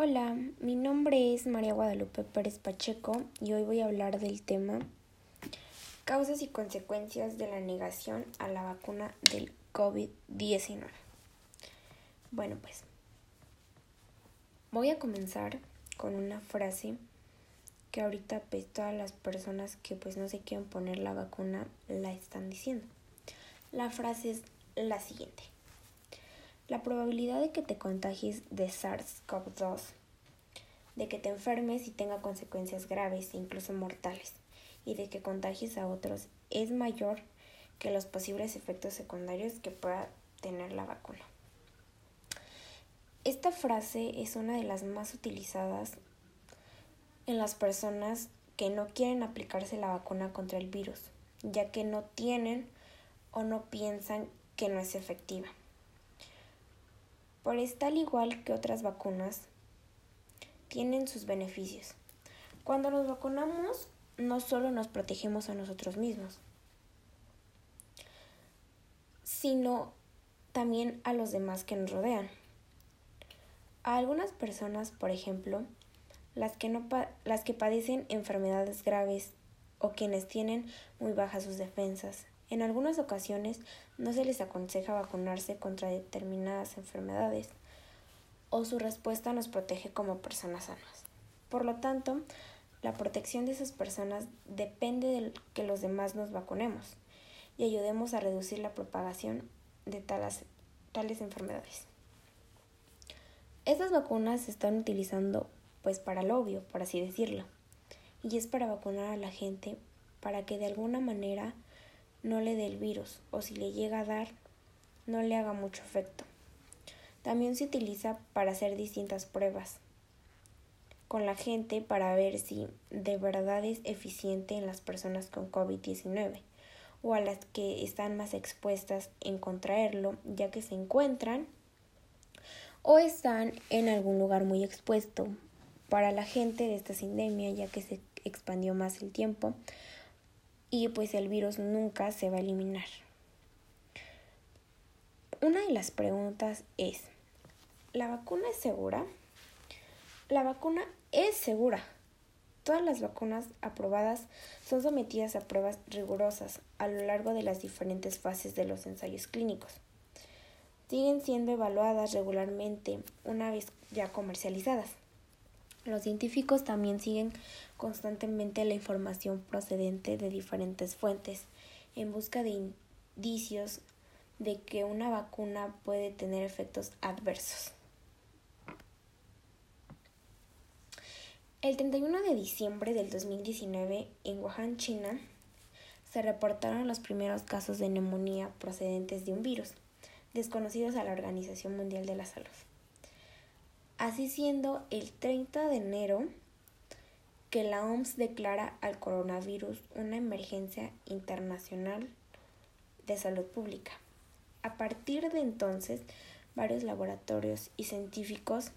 Hola, mi nombre es María Guadalupe Pérez Pacheco y hoy voy a hablar del tema causas y consecuencias de la negación a la vacuna del COVID-19. Bueno, pues voy a comenzar con una frase que ahorita pues todas las personas que pues no se quieren poner la vacuna la están diciendo. La frase es la siguiente. La probabilidad de que te contagies de SARS-CoV-2, de que te enfermes y tenga consecuencias graves, incluso mortales, y de que contagies a otros es mayor que los posibles efectos secundarios que pueda tener la vacuna. Esta frase es una de las más utilizadas en las personas que no quieren aplicarse la vacuna contra el virus, ya que no tienen o no piensan que no es efectiva. Por esta, al igual que otras vacunas, tienen sus beneficios. Cuando nos vacunamos, no solo nos protegemos a nosotros mismos, sino también a los demás que nos rodean. A algunas personas, por ejemplo, las que, no las que padecen enfermedades graves o quienes tienen muy bajas sus defensas, en algunas ocasiones no se les aconseja vacunarse contra determinadas enfermedades o su respuesta nos protege como personas sanas. Por lo tanto, la protección de esas personas depende de que los demás nos vacunemos y ayudemos a reducir la propagación de tales, enfermedades. Estas vacunas se están utilizando pues para lo obvio, por así decirlo, y es para vacunar a la gente para que de alguna manera no le dé el virus o si le llega a dar no le haga mucho efecto. También se utiliza para hacer distintas pruebas con la gente para ver si de verdad es eficiente en las personas con COVID-19 o a las que están más expuestas en contraerlo ya que se encuentran o están en algún lugar muy expuesto. Para la gente de esta sindemia ya que se expandió más el tiempo, y pues el virus nunca se va a eliminar. Una de las preguntas es, ¿la vacuna es segura? La vacuna es segura. Todas las vacunas aprobadas son sometidas a pruebas rigurosas a lo largo de las diferentes fases de los ensayos clínicos. Siguen siendo evaluadas regularmente una vez ya comercializadas. Los científicos también siguen constantemente la información procedente de diferentes fuentes en busca de indicios de que una vacuna puede tener efectos adversos. El 31 de diciembre del 2019, en Wuhan, China, se reportaron los primeros casos de neumonía procedentes de un virus, desconocidos a la Organización Mundial de la Salud. Así siendo el 30 de enero que la OMS declara al coronavirus una emergencia internacional de salud pública. A partir de entonces, varios laboratorios y científicos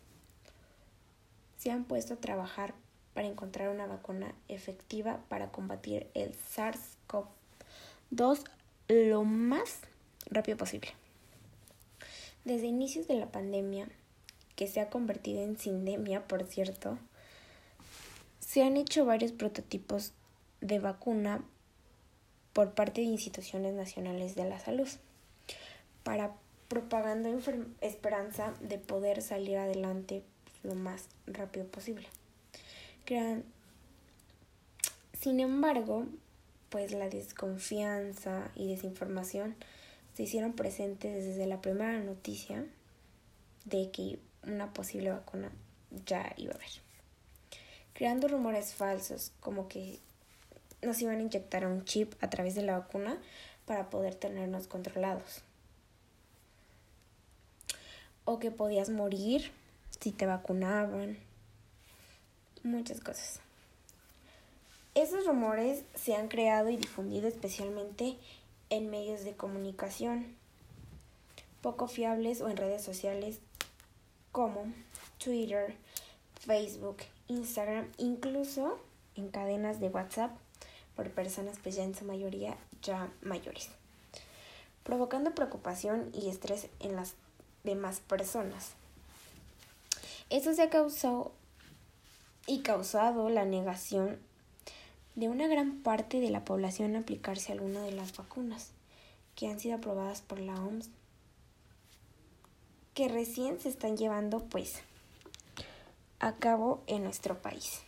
se han puesto a trabajar para encontrar una vacuna efectiva para combatir el SARS-CoV-2 lo más rápido posible. Desde inicios de la pandemia, que se ha convertido en sindemia, por cierto, se han hecho varios prototipos de vacuna por parte de instituciones nacionales de la salud para propagando esperanza de poder salir adelante lo más rápido posible. Sin embargo, pues la desconfianza y desinformación se hicieron presentes desde la primera noticia de que una posible vacuna ya iba a haber. Creando rumores falsos, como que nos iban a inyectar un chip a través de la vacuna para poder tenernos controlados. O que podías morir si te vacunaban. Muchas cosas. Esos rumores se han creado y difundido especialmente en medios de comunicación poco fiables o en redes sociales como Twitter, Facebook, Instagram, incluso en cadenas de WhatsApp por personas pues ya en su mayoría ya mayores, provocando preocupación y estrés en las demás personas. Eso se ha causado y causado la negación de una gran parte de la población a aplicarse alguna de las vacunas que han sido aprobadas por la OMS que recién se están llevando pues a cabo en nuestro país.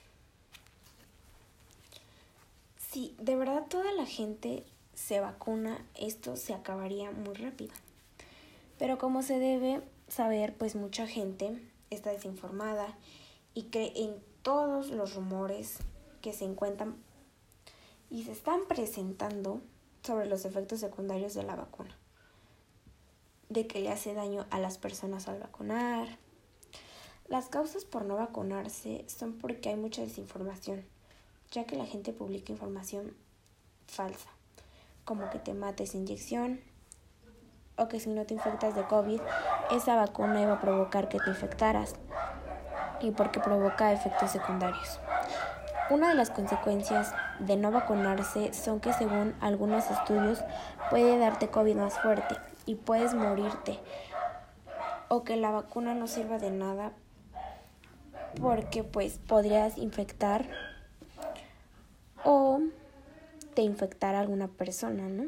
Si de verdad toda la gente se vacuna, esto se acabaría muy rápido. Pero como se debe saber, pues mucha gente está desinformada y cree en todos los rumores que se encuentran y se están presentando sobre los efectos secundarios de la vacuna. De que le hace daño a las personas al vacunar. Las causas por no vacunarse son porque hay mucha desinformación, ya que la gente publica información falsa, como que te mates inyección o que si no te infectas de COVID, esa vacuna iba a provocar que te infectaras y porque provoca efectos secundarios. Una de las consecuencias de no vacunarse son que según algunos estudios puede darte COVID más fuerte y puedes morirte o que la vacuna no sirva de nada porque pues podrías infectar o te infectar a alguna persona, ¿no?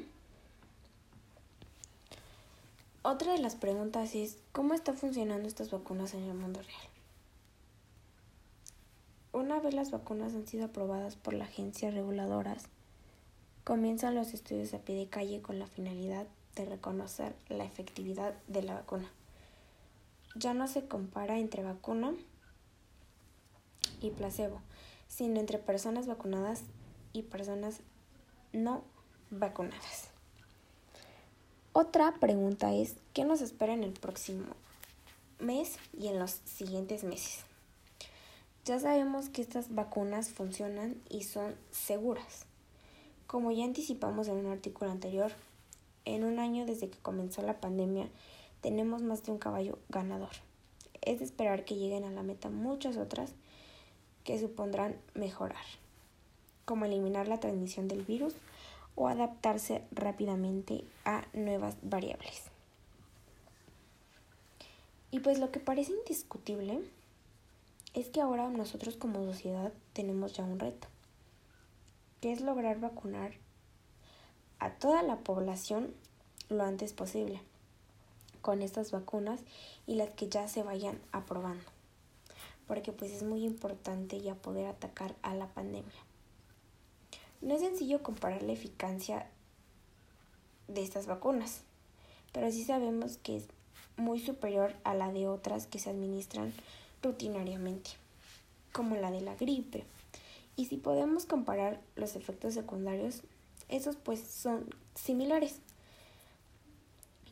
Otra de las preguntas es, ¿cómo están funcionando estas vacunas en el mundo real? Una vez las vacunas han sido aprobadas por las agencias reguladoras, comienzan los estudios a pie de calle con la finalidad de reconocer la efectividad de la vacuna. Ya no se compara entre vacuna y placebo, sino entre personas vacunadas y personas no vacunadas. Otra pregunta es, ¿qué nos espera en el próximo mes y en los siguientes meses? Ya sabemos que estas vacunas funcionan y son seguras. Como ya anticipamos en un artículo anterior, en un año desde que comenzó la pandemia tenemos más de un caballo ganador. Es de esperar que lleguen a la meta muchas otras que supondrán mejorar, como eliminar la transmisión del virus o adaptarse rápidamente a nuevas variables. Y pues lo que parece indiscutible es que ahora nosotros como sociedad tenemos ya un reto, que es lograr vacunar a toda la población lo antes posible con estas vacunas y las que ya se vayan aprobando, porque pues es muy importante ya poder atacar a la pandemia. No es sencillo comparar la eficacia de estas vacunas, pero sí sabemos que es muy superior a la de otras que se administran rutinariamente, como la de la gripe. Y si podemos comparar los efectos secundarios, esos pues son similares.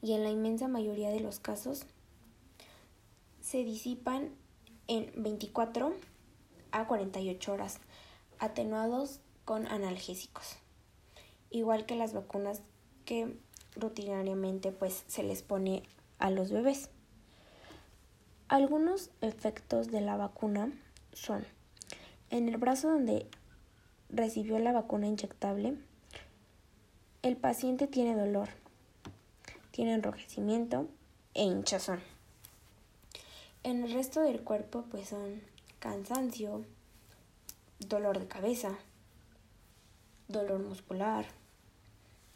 Y en la inmensa mayoría de los casos se disipan en 24 a 48 horas, atenuados con analgésicos. Igual que las vacunas que rutinariamente pues se les pone a los bebés. Algunos efectos de la vacuna son en el brazo donde recibió la vacuna inyectable, el paciente tiene dolor, tiene enrojecimiento e hinchazón. En el resto del cuerpo pues son cansancio, dolor de cabeza, dolor muscular,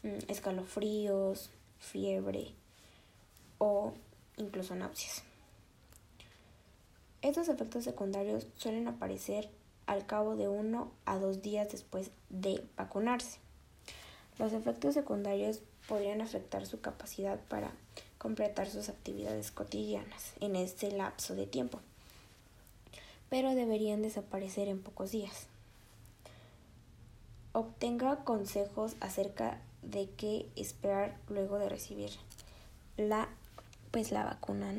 mm, escalofríos, fiebre o incluso náuseas. Estos efectos secundarios suelen aparecer al cabo de uno a dos días después de vacunarse. Los efectos secundarios podrían afectar su capacidad para completar sus actividades cotidianas en este lapso de tiempo, pero deberían desaparecer en pocos días. Obtenga consejos acerca de qué esperar luego de recibir la pues la vacuna.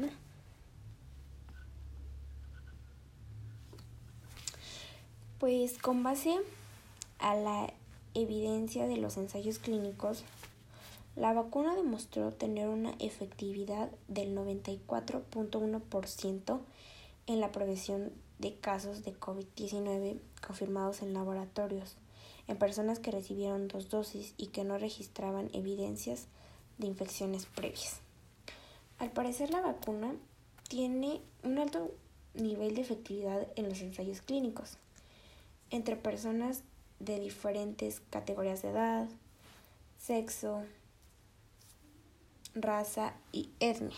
Pues con base a la evidencia de los ensayos clínicos, la vacuna demostró tener una efectividad del 94.1% en la prevención de casos de COVID-19 confirmados en laboratorios, en personas que recibieron dos dosis y que no registraban evidencias de infecciones previas. Al parecer la vacuna tiene un alto nivel de efectividad en los ensayos clínicos entre personas de diferentes categorías de edad, sexo, raza y etnia.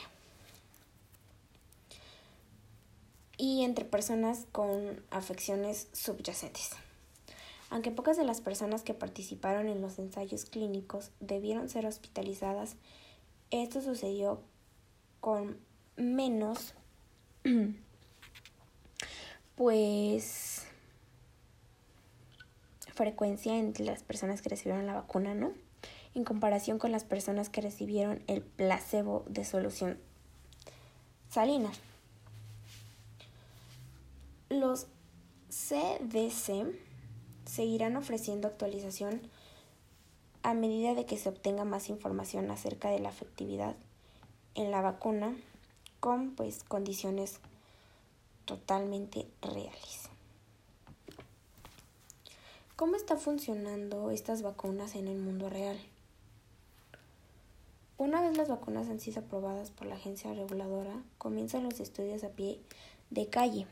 Y entre personas con afecciones subyacentes. Aunque pocas de las personas que participaron en los ensayos clínicos debieron ser hospitalizadas, esto sucedió con menos, pues, frecuencia entre las personas que recibieron la vacuna, ¿no? En comparación con las personas que recibieron el placebo de solución salina. Los CDC seguirán ofreciendo actualización a medida de que se obtenga más información acerca de la efectividad en la vacuna con pues condiciones totalmente reales. ¿Cómo están funcionando estas vacunas en el mundo real? Una vez las vacunas han sido aprobadas por la agencia reguladora, comienzan los estudios a pie de calle,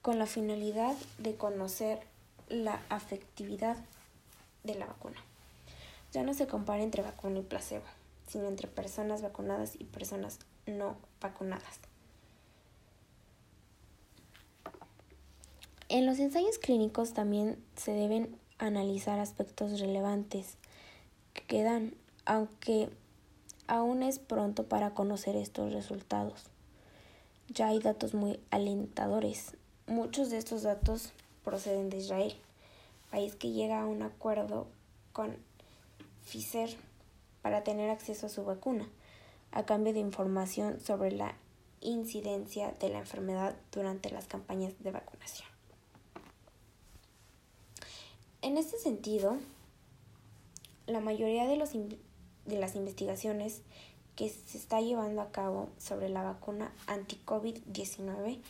con la finalidad de conocer la afectividad de la vacuna. Ya no se compara entre vacuna y placebo, sino entre personas vacunadas y personas no vacunadas. En los ensayos clínicos también se deben analizar aspectos relevantes que quedan, aunque aún es pronto para conocer estos resultados. Ya hay datos muy alentadores. Muchos de estos datos proceden de Israel, país que llega a un acuerdo con Pfizer para tener acceso a su vacuna, a cambio de información sobre la incidencia de la enfermedad durante las campañas de vacunación. En este sentido, la mayoría de, los de las investigaciones que se está llevando a cabo sobre la vacuna anti-COVID-19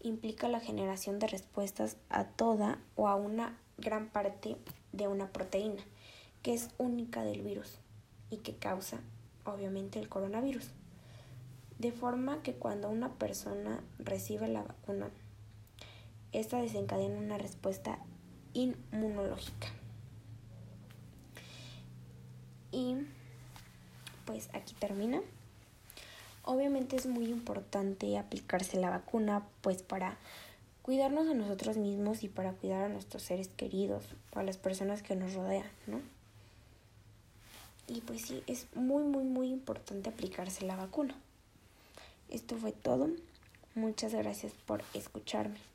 implica la generación de respuestas a toda o a una gran parte de una proteína que es única del virus y que causa obviamente el coronavirus. De forma que cuando una persona recibe la vacuna, esta desencadena una respuesta inmunológica. Y pues aquí termina. Obviamente es muy importante aplicarse la vacuna pues para cuidarnos a nosotros mismos y para cuidar a nuestros seres queridos, a las personas que nos rodean, ¿no? Y pues sí, es muy, muy, muy importante aplicarse la vacuna. Esto fue todo. Muchas gracias por escucharme.